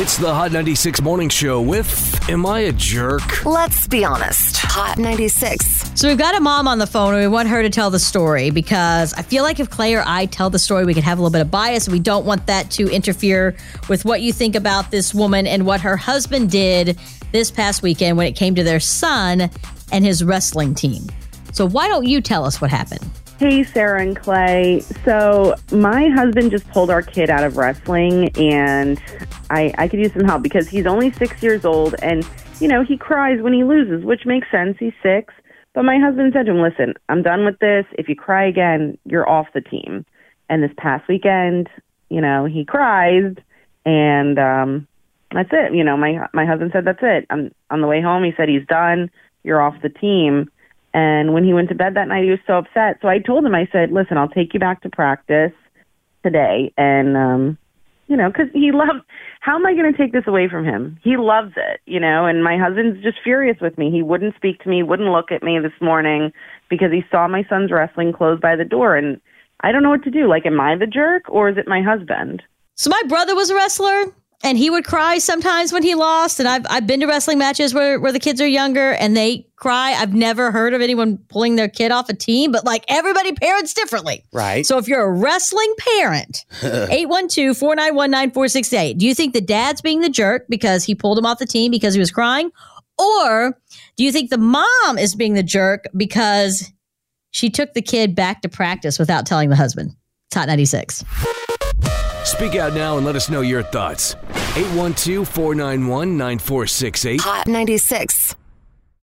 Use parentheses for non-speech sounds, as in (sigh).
It's the Hot 96 Morning Show with Am I a Jerk? Let's be honest. Hot 96. So we've got a mom on the phone and we want her to tell the story because I feel like if Clay or I tell the story, we could have a little bit of bias. We don't want that to interfere with what you think about this woman and what her husband did this past weekend when it came to their son and his wrestling team. So why don't you tell us what happened? Hey, Sarah and Clay. So, my husband just pulled our kid out of wrestling, and I, I could use some help because he's only six years old, and, you know, he cries when he loses, which makes sense. He's six. But my husband said to him, Listen, I'm done with this. If you cry again, you're off the team. And this past weekend, you know, he cries, and um, that's it. You know, my my husband said, That's it. I'm on the way home. He said, He's done. You're off the team. And when he went to bed that night, he was so upset. So I told him, I said, listen, I'll take you back to practice today. And, um, you know, because he loves, how am I going to take this away from him? He loves it, you know, and my husband's just furious with me. He wouldn't speak to me, wouldn't look at me this morning because he saw my son's wrestling clothes by the door. And I don't know what to do. Like, am I the jerk or is it my husband? So my brother was a wrestler and he would cry sometimes when he lost. And I've I've been to wrestling matches where, where the kids are younger and they cry. I've never heard of anyone pulling their kid off a team, but like everybody parents differently. Right. So if you're a wrestling parent, (laughs) 812-491-9468, do you think the dad's being the jerk because he pulled him off the team because he was crying? Or do you think the mom is being the jerk because she took the kid back to practice without telling the husband? It's Hot 96. Speak out now and let us know your thoughts. 812 491 9468. Hot 96.